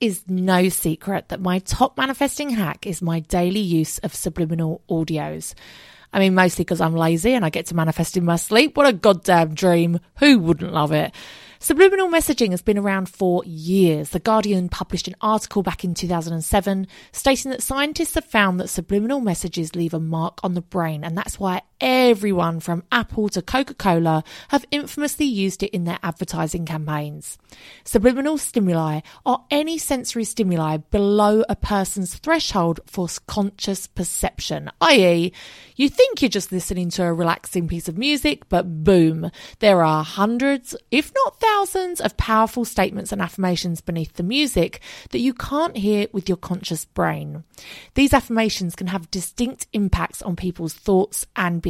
is no secret that my top manifesting hack is my daily use of subliminal audios. I mean, mostly because I'm lazy and I get to manifest in my sleep. What a goddamn dream. Who wouldn't love it? Subliminal messaging has been around for years. The Guardian published an article back in 2007 stating that scientists have found that subliminal messages leave a mark on the brain, and that's why everyone from Apple to Coca Cola have infamously used it in their advertising campaigns. Subliminal stimuli are any sensory stimuli below a person's threshold for conscious perception, i.e., you think you're just listening to a relaxing piece of music, but boom, there are hundreds, if not thousands, of powerful statements and affirmations beneath the music that you can't hear with your conscious brain. These affirmations can have distinct impacts on people's thoughts and behavior.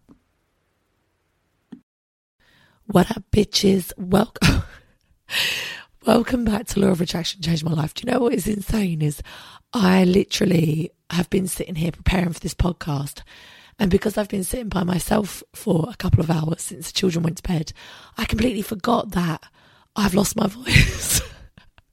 What up, bitches? Welcome. Welcome back to Law of Attraction Changed My Life. Do you know what is insane? Is I literally have been sitting here preparing for this podcast. And because I've been sitting by myself for a couple of hours since the children went to bed, I completely forgot that I've lost my voice.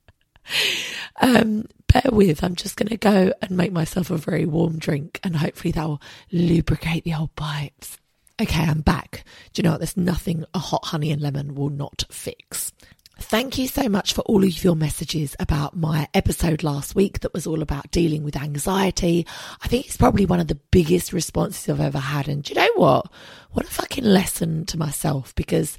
um, bear with, I'm just going to go and make myself a very warm drink and hopefully that will lubricate the old pipes. Okay, I'm back. Do you know what? There's nothing a hot honey and lemon will not fix. Thank you so much for all of your messages about my episode last week that was all about dealing with anxiety. I think it's probably one of the biggest responses I've ever had. And do you know what? What a fucking lesson to myself because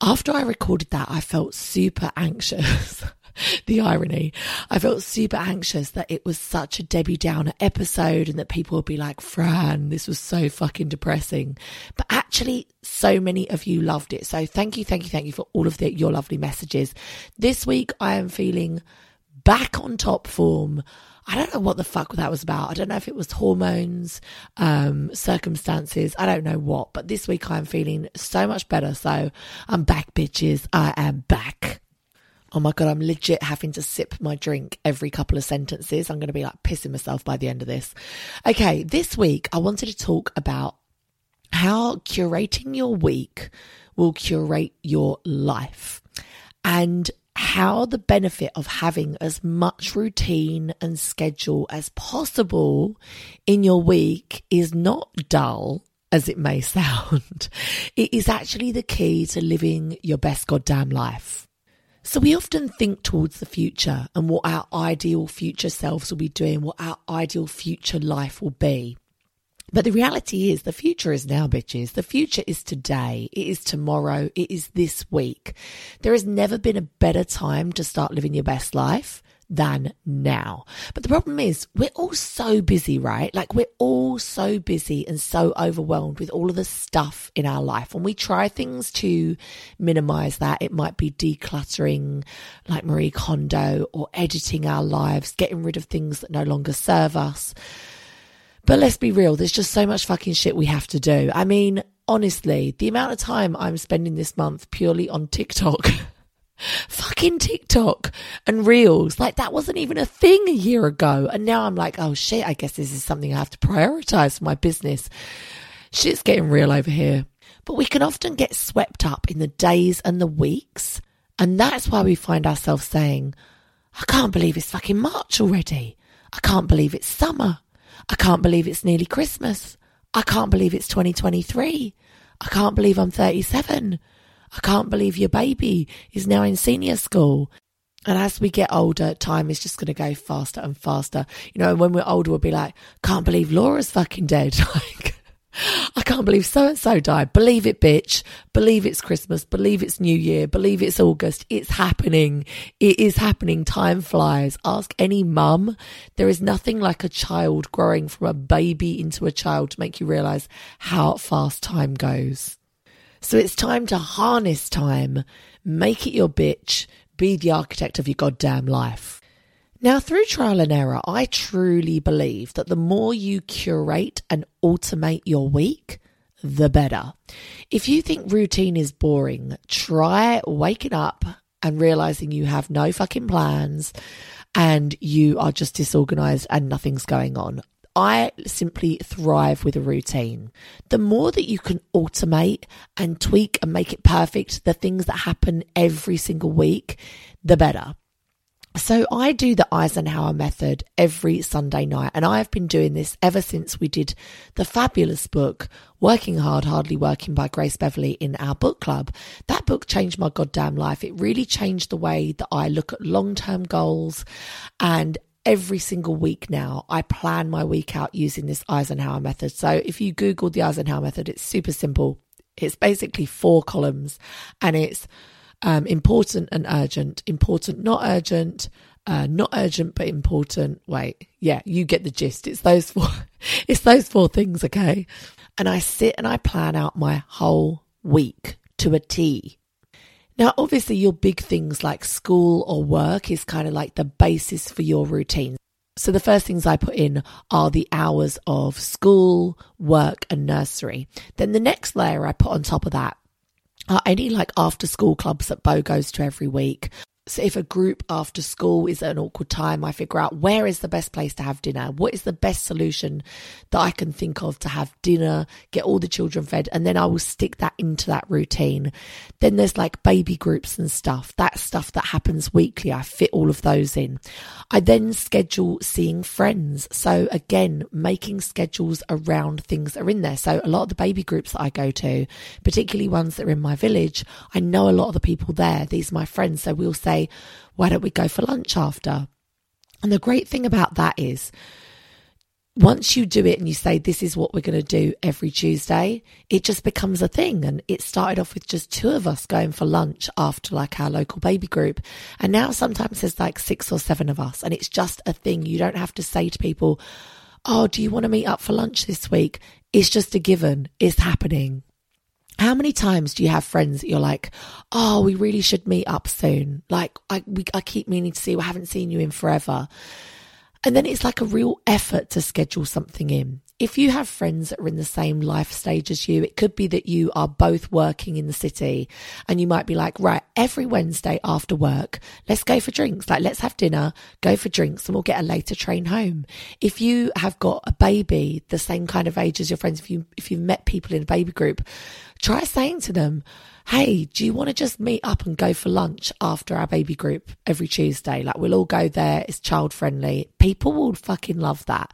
after I recorded that, I felt super anxious. the irony. I felt super anxious that it was such a Debbie Downer episode and that people would be like, Fran, this was so fucking depressing. But actually, so many of you loved it. So thank you, thank you, thank you for all of the, your lovely messages. This week, I am feeling back on top form. I don't know what the fuck that was about. I don't know if it was hormones, um, circumstances. I don't know what, but this week I'm feeling so much better. So I'm back, bitches. I am back. Oh my God, I'm legit having to sip my drink every couple of sentences. I'm going to be like pissing myself by the end of this. Okay, this week I wanted to talk about how curating your week will curate your life and how the benefit of having as much routine and schedule as possible in your week is not dull as it may sound. It is actually the key to living your best goddamn life. So we often think towards the future and what our ideal future selves will be doing, what our ideal future life will be. But the reality is, the future is now, bitches. The future is today. It is tomorrow. It is this week. There has never been a better time to start living your best life than now. But the problem is, we're all so busy, right? Like, we're all so busy and so overwhelmed with all of the stuff in our life. When we try things to minimize that, it might be decluttering, like Marie Kondo, or editing our lives, getting rid of things that no longer serve us. But let's be real, there's just so much fucking shit we have to do. I mean, honestly, the amount of time I'm spending this month purely on TikTok. fucking TikTok and Reels. Like that wasn't even a thing a year ago. And now I'm like, oh shit, I guess this is something I have to prioritize for my business. Shit's getting real over here. But we can often get swept up in the days and the weeks. And that's why we find ourselves saying, I can't believe it's fucking March already. I can't believe it's summer. I can't believe it's nearly Christmas. I can't believe it's 2023. I can't believe I'm 37. I can't believe your baby is now in senior school. And as we get older, time is just going to go faster and faster. You know, and when we're older, we'll be like, can't believe Laura's fucking dead. like, I can't believe so and so died. Believe it, bitch. Believe it's Christmas. Believe it's New Year. Believe it's August. It's happening. It is happening. Time flies. Ask any mum. There is nothing like a child growing from a baby into a child to make you realize how fast time goes. So it's time to harness time, make it your bitch, be the architect of your goddamn life. Now, through trial and error, I truly believe that the more you curate and automate your week, the better. If you think routine is boring, try waking up and realizing you have no fucking plans and you are just disorganized and nothing's going on. I simply thrive with a routine. The more that you can automate and tweak and make it perfect, the things that happen every single week, the better. So I do the Eisenhower method every Sunday night, and I have been doing this ever since we did the fabulous book, Working Hard, Hardly Working by Grace Beverley in our book club. That book changed my goddamn life. It really changed the way that I look at long term goals and every single week now, I plan my week out using this Eisenhower method. So if you Google the Eisenhower method, it's super simple. It's basically four columns and it's um, important and urgent, important, not urgent, uh, not urgent but important. Wait, yeah, you get the gist. It's those four. It's those four things, okay? And I sit and I plan out my whole week to a T. Now, obviously, your big things like school or work is kind of like the basis for your routine. So, the first things I put in are the hours of school, work, and nursery. Then, the next layer I put on top of that are any like after school clubs that Bo goes to every week, so if a group after school is an awkward time, I figure out where is the best place to have dinner? What is the best solution that I can think of to have dinner, get all the children fed, and then I will stick that into that routine. Then there's like baby groups and stuff. That's stuff that happens weekly. I fit all of those in. I then schedule seeing friends. So again, making schedules around things that are in there. So a lot of the baby groups that I go to, particularly ones that are in my village, I know a lot of the people there. These are my friends. So we'll say, say, why don't we go for lunch after? And the great thing about that is, once you do it and you say, this is what we're going to do every Tuesday, it just becomes a thing. And it started off with just two of us going for lunch after like our local baby group. And now sometimes there's like six or seven of us and it's just a thing. You don't have to say to people, Oh, do you want to meet up for lunch this week? It's just a given. It's happening. How many times do you have friends that you're like, oh, we really should meet up soon? Like, I, we, I keep meaning to see you. I haven't seen you in forever. And then it's like a real effort to schedule something in if you have friends that are in the same life stage as you, it could be that you are both working in the city and you might be like, right, every Wednesday after work, let's go for drinks. Like, let's have dinner, go for drinks, and we'll get a later train home. If you have got a baby the same kind of age as your friends, if you, if you've met people in a baby group, try saying to them, hey, do you want to just meet up and go for lunch after our baby group every Tuesday? Like, we'll all go there. It's child friendly. People will fucking love that.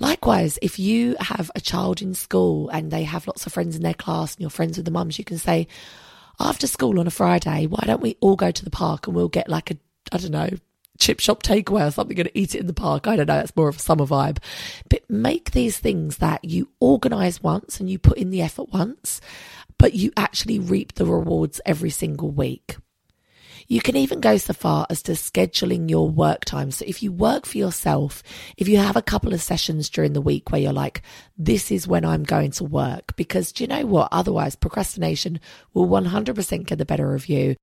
Likewise, if you have a child in school and they have lots of friends in their class and you're friends with the mums, you can say, after school on a Friday, why don't we all go to the park and we'll get like a, I don't know, chip shop takeaway or something and eat it in the park. I don't know. It's more of a summer vibe. But make these things that you organize once and you put in the effort once, but you actually reap the rewards every single week. You can even go so far as to scheduling your work time. So if you work for yourself, if you have a couple of sessions during the week where you're like, this is when I'm going to work, because do you know what? Otherwise, procrastination will 100% get the better of you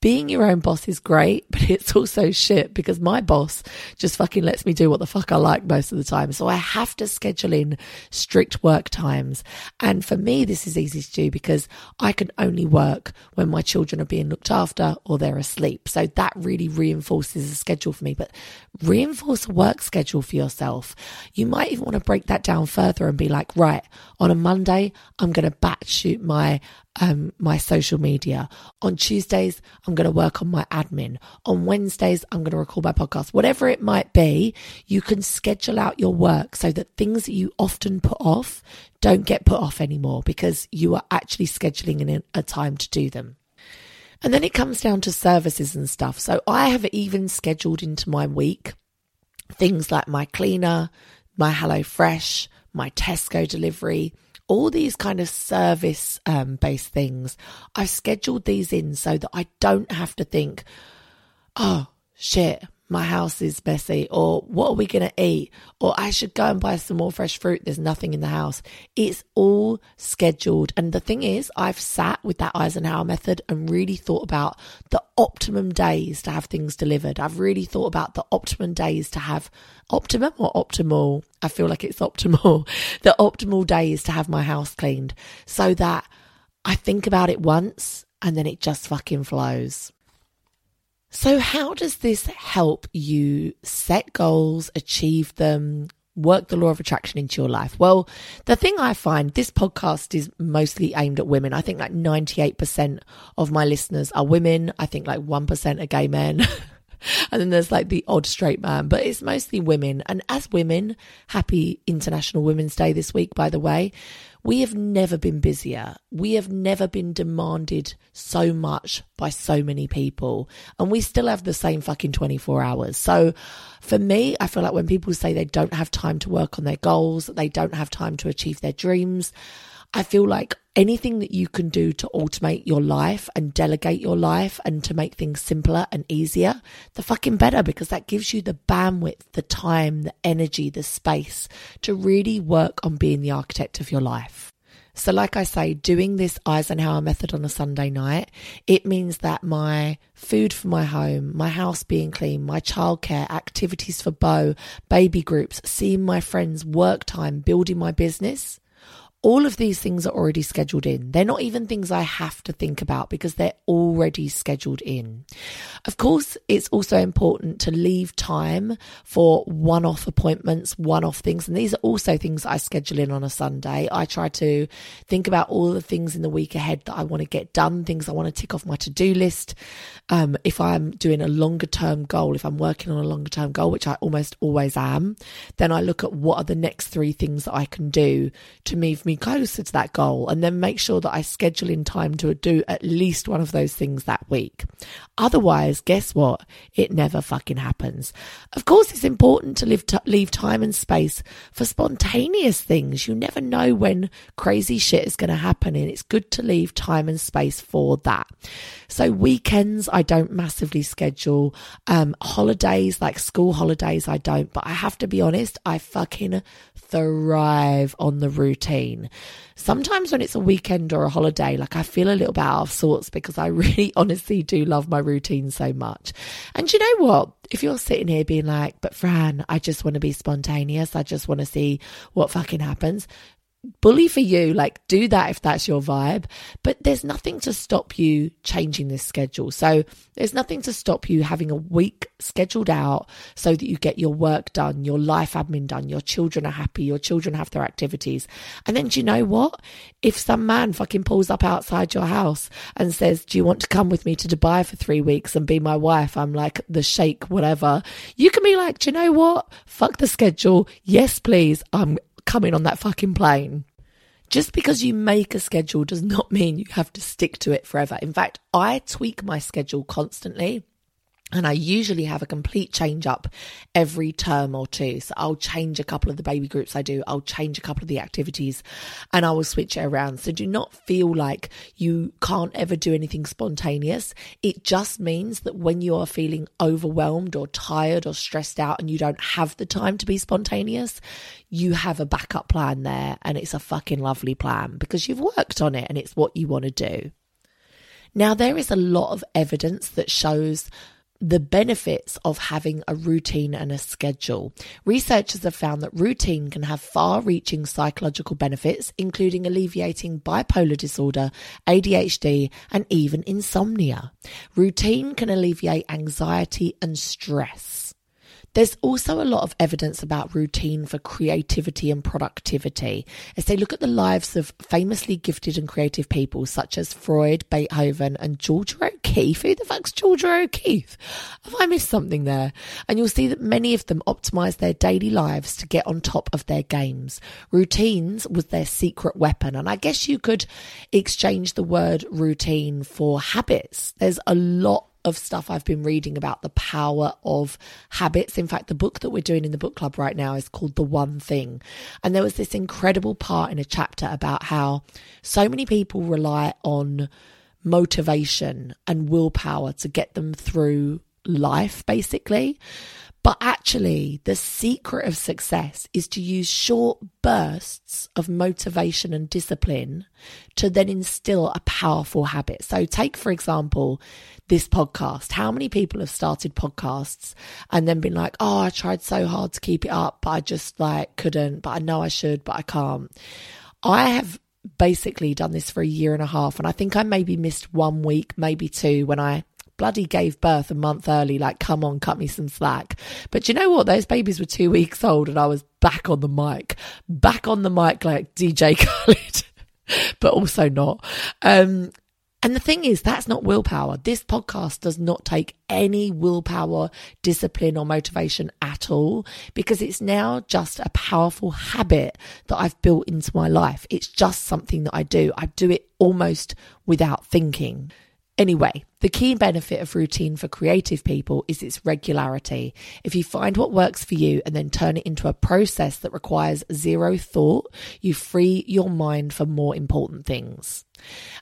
being your own boss is great, but it's also shit because my boss just fucking lets me do what the fuck I like most of the time. So I have to schedule in strict work times. And for me, this is easy to do because I can only work when my children are being looked after or they're asleep. So that really reinforces a schedule for me. But reinforce a work schedule for yourself. You might even want to break that down further and be like, right, on a Monday, I'm going to batch shoot my um, my social media. On Tuesdays, I'm going to work on my admin. On Wednesdays, I'm going to record my podcast. Whatever it might be, you can schedule out your work so that things that you often put off don't get put off anymore because you are actually scheduling in a time to do them. And then it comes down to services and stuff. So I have even scheduled into my week things like my cleaner, my Hello Fresh, my Tesco delivery, all these kind of service um, based things, I've scheduled these in so that I don't have to think, oh shit, my house is messy, or what are we going to eat? Or I should go and buy some more fresh fruit. There's nothing in the house. It's all scheduled. And the thing is, I've sat with that Eisenhower method and really thought about the optimum days to have things delivered. I've really thought about the optimum days to have optimum or optimal. I feel like it's optimal. the optimal days to have my house cleaned so that I think about it once and then it just fucking flows. So, how does this help you set goals, achieve them, work the law of attraction into your life? Well, the thing I find this podcast is mostly aimed at women. I think like 98% of my listeners are women. I think like 1% are gay men. and then there's like the odd straight man, but it's mostly women. And as women, happy International Women's Day this week, by the way. We have never been busier. We have never been demanded so much by so many people. And we still have the same fucking 24 hours. So for me, I feel like when people say they don't have time to work on their goals, they don't have time to achieve their dreams, I feel like anything that you can do to automate your life and delegate your life and to make things simpler and easier, the fucking better because that gives you the bandwidth, the time, the energy, the space to really work on being the architect of your life. So, like I say, doing this Eisenhower method on a Sunday night, it means that my food for my home, my house being clean, my childcare, activities for Bo, baby groups, seeing my friends, work time, building my business, all of these things are already scheduled in. They're not even things I have to think about because they're already scheduled in. Of course, it's also important to leave time for one off appointments, one off things. And these are also things I schedule in on a Sunday. I try to think about all the things in the week ahead that I want to get done, things I want to tick off my to do list. Um, if I'm doing a longer term goal, if I'm working on a longer term goal, which I almost always am, then I look at what are the next three things that I can do to move me closer to that goal and then make sure that I schedule in time to do at least one of those things that week. Otherwise, guess what? It never fucking happens. Of course, it's important to leave, t- leave time and space for spontaneous things. You never know when crazy shit is going to happen and it's good to leave time and space for that. So weekends, I don't massively schedule. Um, holidays, like school holidays, I don't, but I have to be honest, I fucking thrive on the routine. Sometimes when it's a weekend or a holiday, like I feel a little bit out of sorts because I really honestly do love my routine so much. And you know what? If you're sitting here being like, but Fran, I just want to be spontaneous. I just want to see what fucking happens bully for you like do that if that's your vibe. But there's nothing to stop you changing this schedule. So there's nothing to stop you having a week scheduled out so that you get your work done your life admin done your children are happy your children have their activities. And then do you know what? If some man fucking pulls up outside your house and says do you want to come with me to dubai for three weeks and be my wife? I'm like the sheikh whatever. You can be like do you know what? Fuck the schedule. Yes please. I'm coming on that fucking plane. Just because you make a schedule does not mean you have to stick to it forever. In fact, I tweak my schedule constantly. And I usually have a complete change up every term or two. So I'll change a couple of the baby groups I do. I'll change a couple of the activities and I will switch it around. So do not feel like you can't ever do anything spontaneous. It just means that when you are feeling overwhelmed or tired or stressed out and you don't have the time to be spontaneous, you have a backup plan there and it's a fucking lovely plan because you've worked on it and it's what you want to do. Now, there is a lot of evidence that shows the benefits of having a routine and a schedule. Researchers have found that routine can have far reaching psychological benefits, including alleviating bipolar disorder, ADHD, and even insomnia. Routine can alleviate anxiety and stress. There's also a lot of evidence about routine for creativity and productivity as they look at the lives of famously gifted and creative people such as Freud, Beethoven, and Georgia O'Keeffe. Who the fuck's Georgia O'Keeffe? Have I missed something there? And you'll see that many of them optimize their daily lives to get on top of their games. Routines was their secret weapon. And I guess you could exchange the word routine for habits. There's a lot of stuff I've been reading about the power of habits. In fact, the book that we're doing in the book club right now is called The One Thing. And there was this incredible part in a chapter about how so many people rely on motivation and willpower to get them through life, basically. But actually, the secret of success is to use short bursts of motivation and discipline to then instill a powerful habit. So, take, for example, this podcast. How many people have started podcasts and then been like, oh, I tried so hard to keep it up, but I just like couldn't, but I know I should, but I can't. I have basically done this for a year and a half, and I think I maybe missed one week, maybe two, when I bloody gave birth a month early. Like, come on, cut me some slack. But you know what? Those babies were two weeks old and I was back on the mic, back on the mic like DJ Khaled, but also not. Um, and the thing is, that's not willpower. This podcast does not take any willpower, discipline, or motivation at all because it's now just a powerful habit that I've built into my life. It's just something that I do. I do it almost without thinking. Anyway, the key benefit of routine for creative people is its regularity. If you find what works for you and then turn it into a process that requires zero thought, you free your mind for more important things.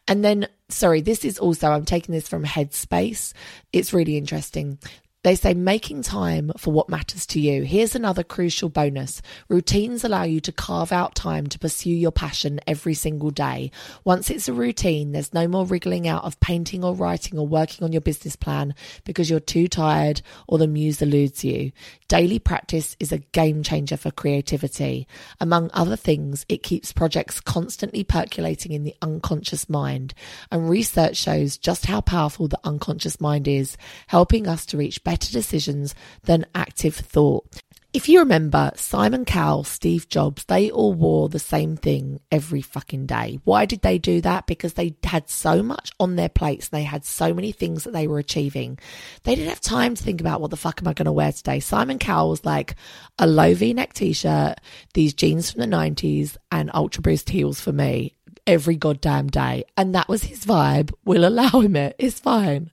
And then, sorry, this is also, I'm taking this from Headspace. It's really interesting. They say making time for what matters to you. Here's another crucial bonus. Routines allow you to carve out time to pursue your passion every single day. Once it's a routine, there's no more wriggling out of painting or writing or working on your business plan because you're too tired or the muse eludes you. Daily practice is a game changer for creativity. Among other things, it keeps projects constantly percolating in the unconscious mind. And research shows just how powerful the unconscious mind is, helping us to reach better better decisions than active thought. If you remember, Simon Cowell, Steve Jobs, they all wore the same thing every fucking day. Why did they do that? Because they had so much on their plates. They had so many things that they were achieving. They didn't have time to think about what the fuck am I going to wear today. Simon Cowell was like a low V neck t shirt, these jeans from the 90s, and Ultra Boost heels for me every goddamn day. And that was his vibe. We'll allow him it. It's fine.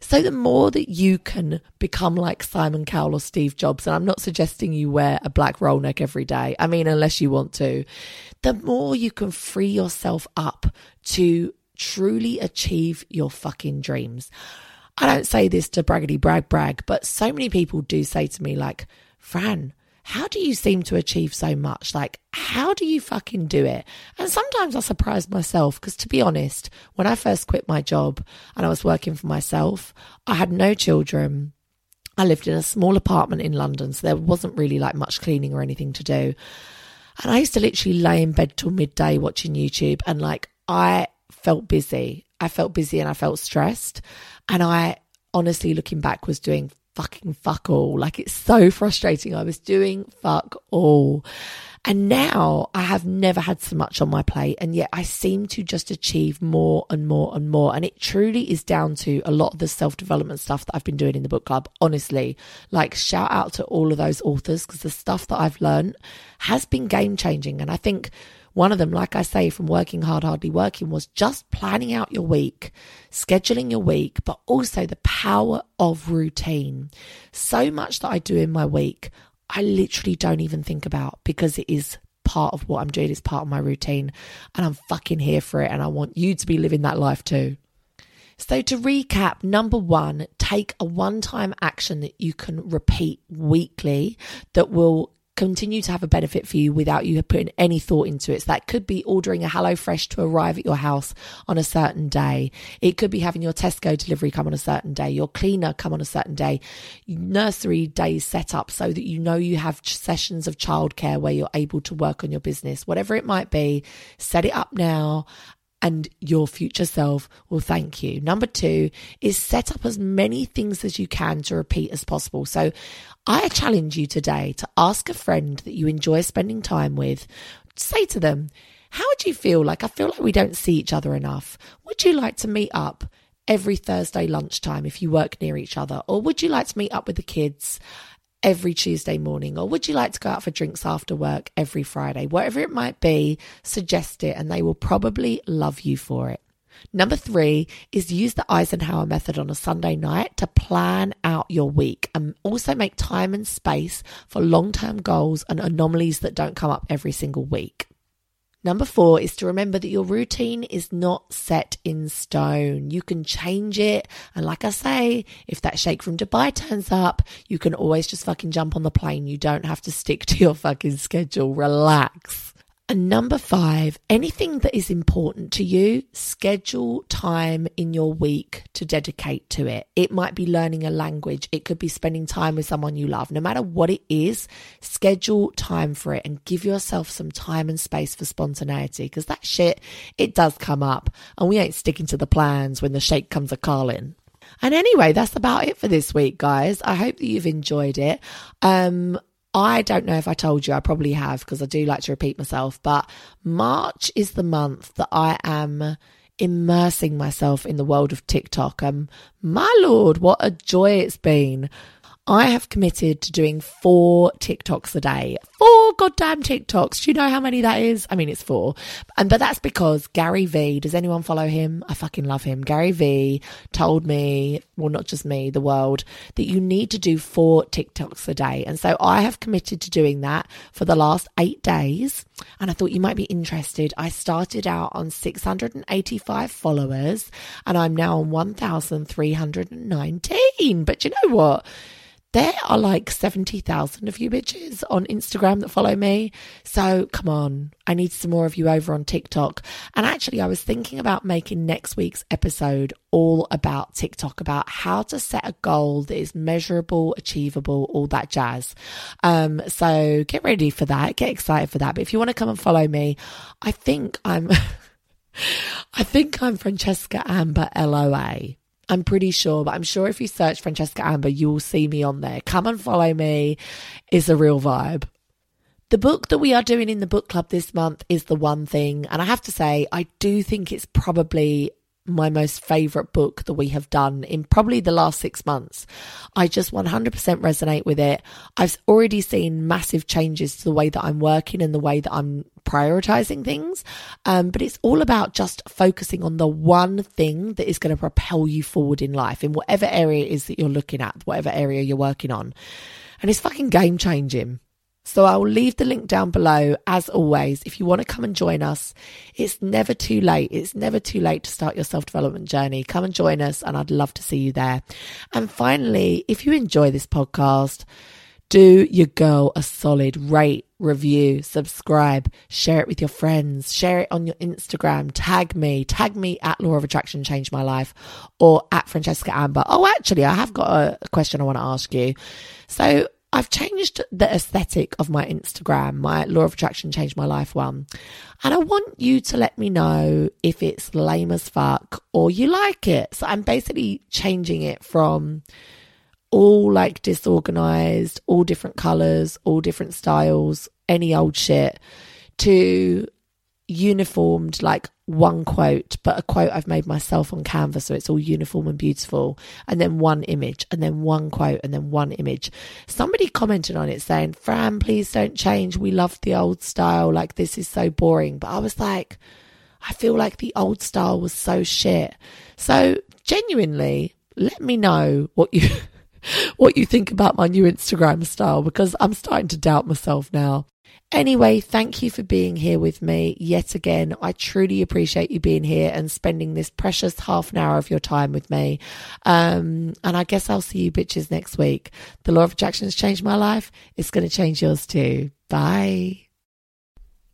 So the more that you can become like Simon Cowell or Steve Jobs, and I'm not suggesting you wear a black roll neck every day. I mean, unless you want to, the more you can free yourself up to truly achieve your fucking dreams. I don't say this to braggedy brag brag, but so many people do say to me like, Fran, how do you seem to achieve so much? Like, how do you fucking do it? And sometimes I surprise myself because, to be honest, when I first quit my job and I was working for myself, I had no children. I lived in a small apartment in London, so there wasn't really like much cleaning or anything to do. And I used to literally lay in bed till midday watching YouTube, and like I felt busy. I felt busy and I felt stressed. And I honestly, looking back, was doing fucking fuck all. Like it's so frustrating. I was doing fuck all. And now I have never had so much on my plate. And yet I seem to just achieve more and more and more. And it truly is down to a lot of the self development stuff that I've been doing in the book club. Honestly, like shout out to all of those authors because the stuff that I've learned has been game changing. And I think One of them, like I say, from working hard, hardly working, was just planning out your week, scheduling your week, but also the power of routine. So much that I do in my week, I literally don't even think about because it is part of what I'm doing, it's part of my routine, and I'm fucking here for it. And I want you to be living that life too. So, to recap, number one, take a one time action that you can repeat weekly that will continue to have a benefit for you without you putting any thought into it. So that could be ordering a HelloFresh to arrive at your house on a certain day. It could be having your Tesco delivery come on a certain day, your cleaner come on a certain day, nursery days set up so that you know you have sessions of childcare where you're able to work on your business. Whatever it might be, set it up now and your future self will thank you. Number two is set up as many things as you can to repeat as possible. So I challenge you today to ask a friend that you enjoy spending time with, say to them, how would you feel like I feel like we don't see each other enough? Would you like to meet up every Thursday lunchtime if you work near each other? Or would you like to meet up with the kids every Tuesday morning? Or would you like to go out for drinks after work every Friday? Whatever it might be, suggest it and they will probably love you for it. Number three is use the Eisenhower method on a Sunday night to plan out your week and also make time and space for long term goals and anomalies that don't come up every single week. Number four is to remember that your routine is not set in stone. You can change it. And like I say, if that sheikh from Dubai turns up, you can always just fucking jump on the plane. You don't have to stick to your fucking schedule. Relax. And number five, anything that is important to you, schedule time in your week to dedicate to it. It might be learning a language, it could be spending time with someone you love. No matter what it is, schedule time for it and give yourself some time and space for spontaneity because that shit, it does come up and we ain't sticking to the plans when the sheikh comes a calling. And anyway, that's about it for this week, guys. I hope that you've enjoyed it. Um, I don't know if I told you, I probably have because I do like to repeat myself, but March is the month that I am immersing myself in the world of TikTok. Um, my lord, what a joy it's been. I have committed to doing four TikToks a day. Four goddamn TikToks. Do you know how many that is? I mean, it's four. And, but that's because Gary Vee, does anyone follow him? I fucking love him. Gary Vee told me, well, not just me, the world, that you need to do four TikToks a day. And so I have committed to doing that for the last eight days. And I thought you might be interested. I started out on 685 followers and I'm now on 1,319. But you know what? There are like 70,000 of you bitches on Instagram that follow me. So come on, I need some more of you over on TikTok. And actually, I was thinking about making next week's episode all about TikTok, about how to set a goal that is measurable, achievable, all that jazz. Um, so get ready for that, get excited for that. But if you want to come and follow me, I think I'm. I think I'm Francesca Amber LOA. I'm pretty sure, but I'm sure if you search Francesca Amber, you will see me on there. Come and follow me. It's a real vibe. The book that we are doing in the book club this month is The One Thing. And I have to say, I do think it's probably my most favorite book that we have done in probably the last six months. I just 100% resonate with it. I've already seen massive changes to the way that I'm working and the way that I'm prioritizing things. Um, but it's all about just focusing on the one thing that is going to propel you forward in life in whatever area it is that you're looking at, whatever area you're working on. And it's fucking game changing. So I'll leave the link down below as always. If you want to come and join us, it's never too late. It's never too late to start your self development journey. Come and join us and I'd love to see you there. And finally, if you enjoy this podcast, do your girl a solid rate, review, subscribe, share it with your friends, share it on your Instagram, tag me, tag me at Law of Attraction Change My Life or at Francesca Amber. Oh, actually, I have got a question I want to ask you. So I've changed the aesthetic of my Instagram, my Law of Attraction Changed My Life one. And I want you to let me know if it's lame as fuck or you like it. So I'm basically changing it from all like disorganized, all different colors, all different styles, any old shit to uniformed, like one quote, but a quote I've made myself on Canva, so it's all uniform and beautiful, and then one image, and then one quote, and then one image. Somebody commented on it saying, Fran, please don't change. We love the old style. Like, this is so boring. But I was like, I feel like the old style was so shit. So, genuinely, let me know what you. what you think about my new Instagram style because I'm starting to doubt myself now. Anyway, thank you for being here with me yet again. I truly appreciate you being here and spending this precious half an hour of your time with me. Um, and I guess I'll see you bitches next week. The law of attraction has changed my life. It's going to change yours too. Bye.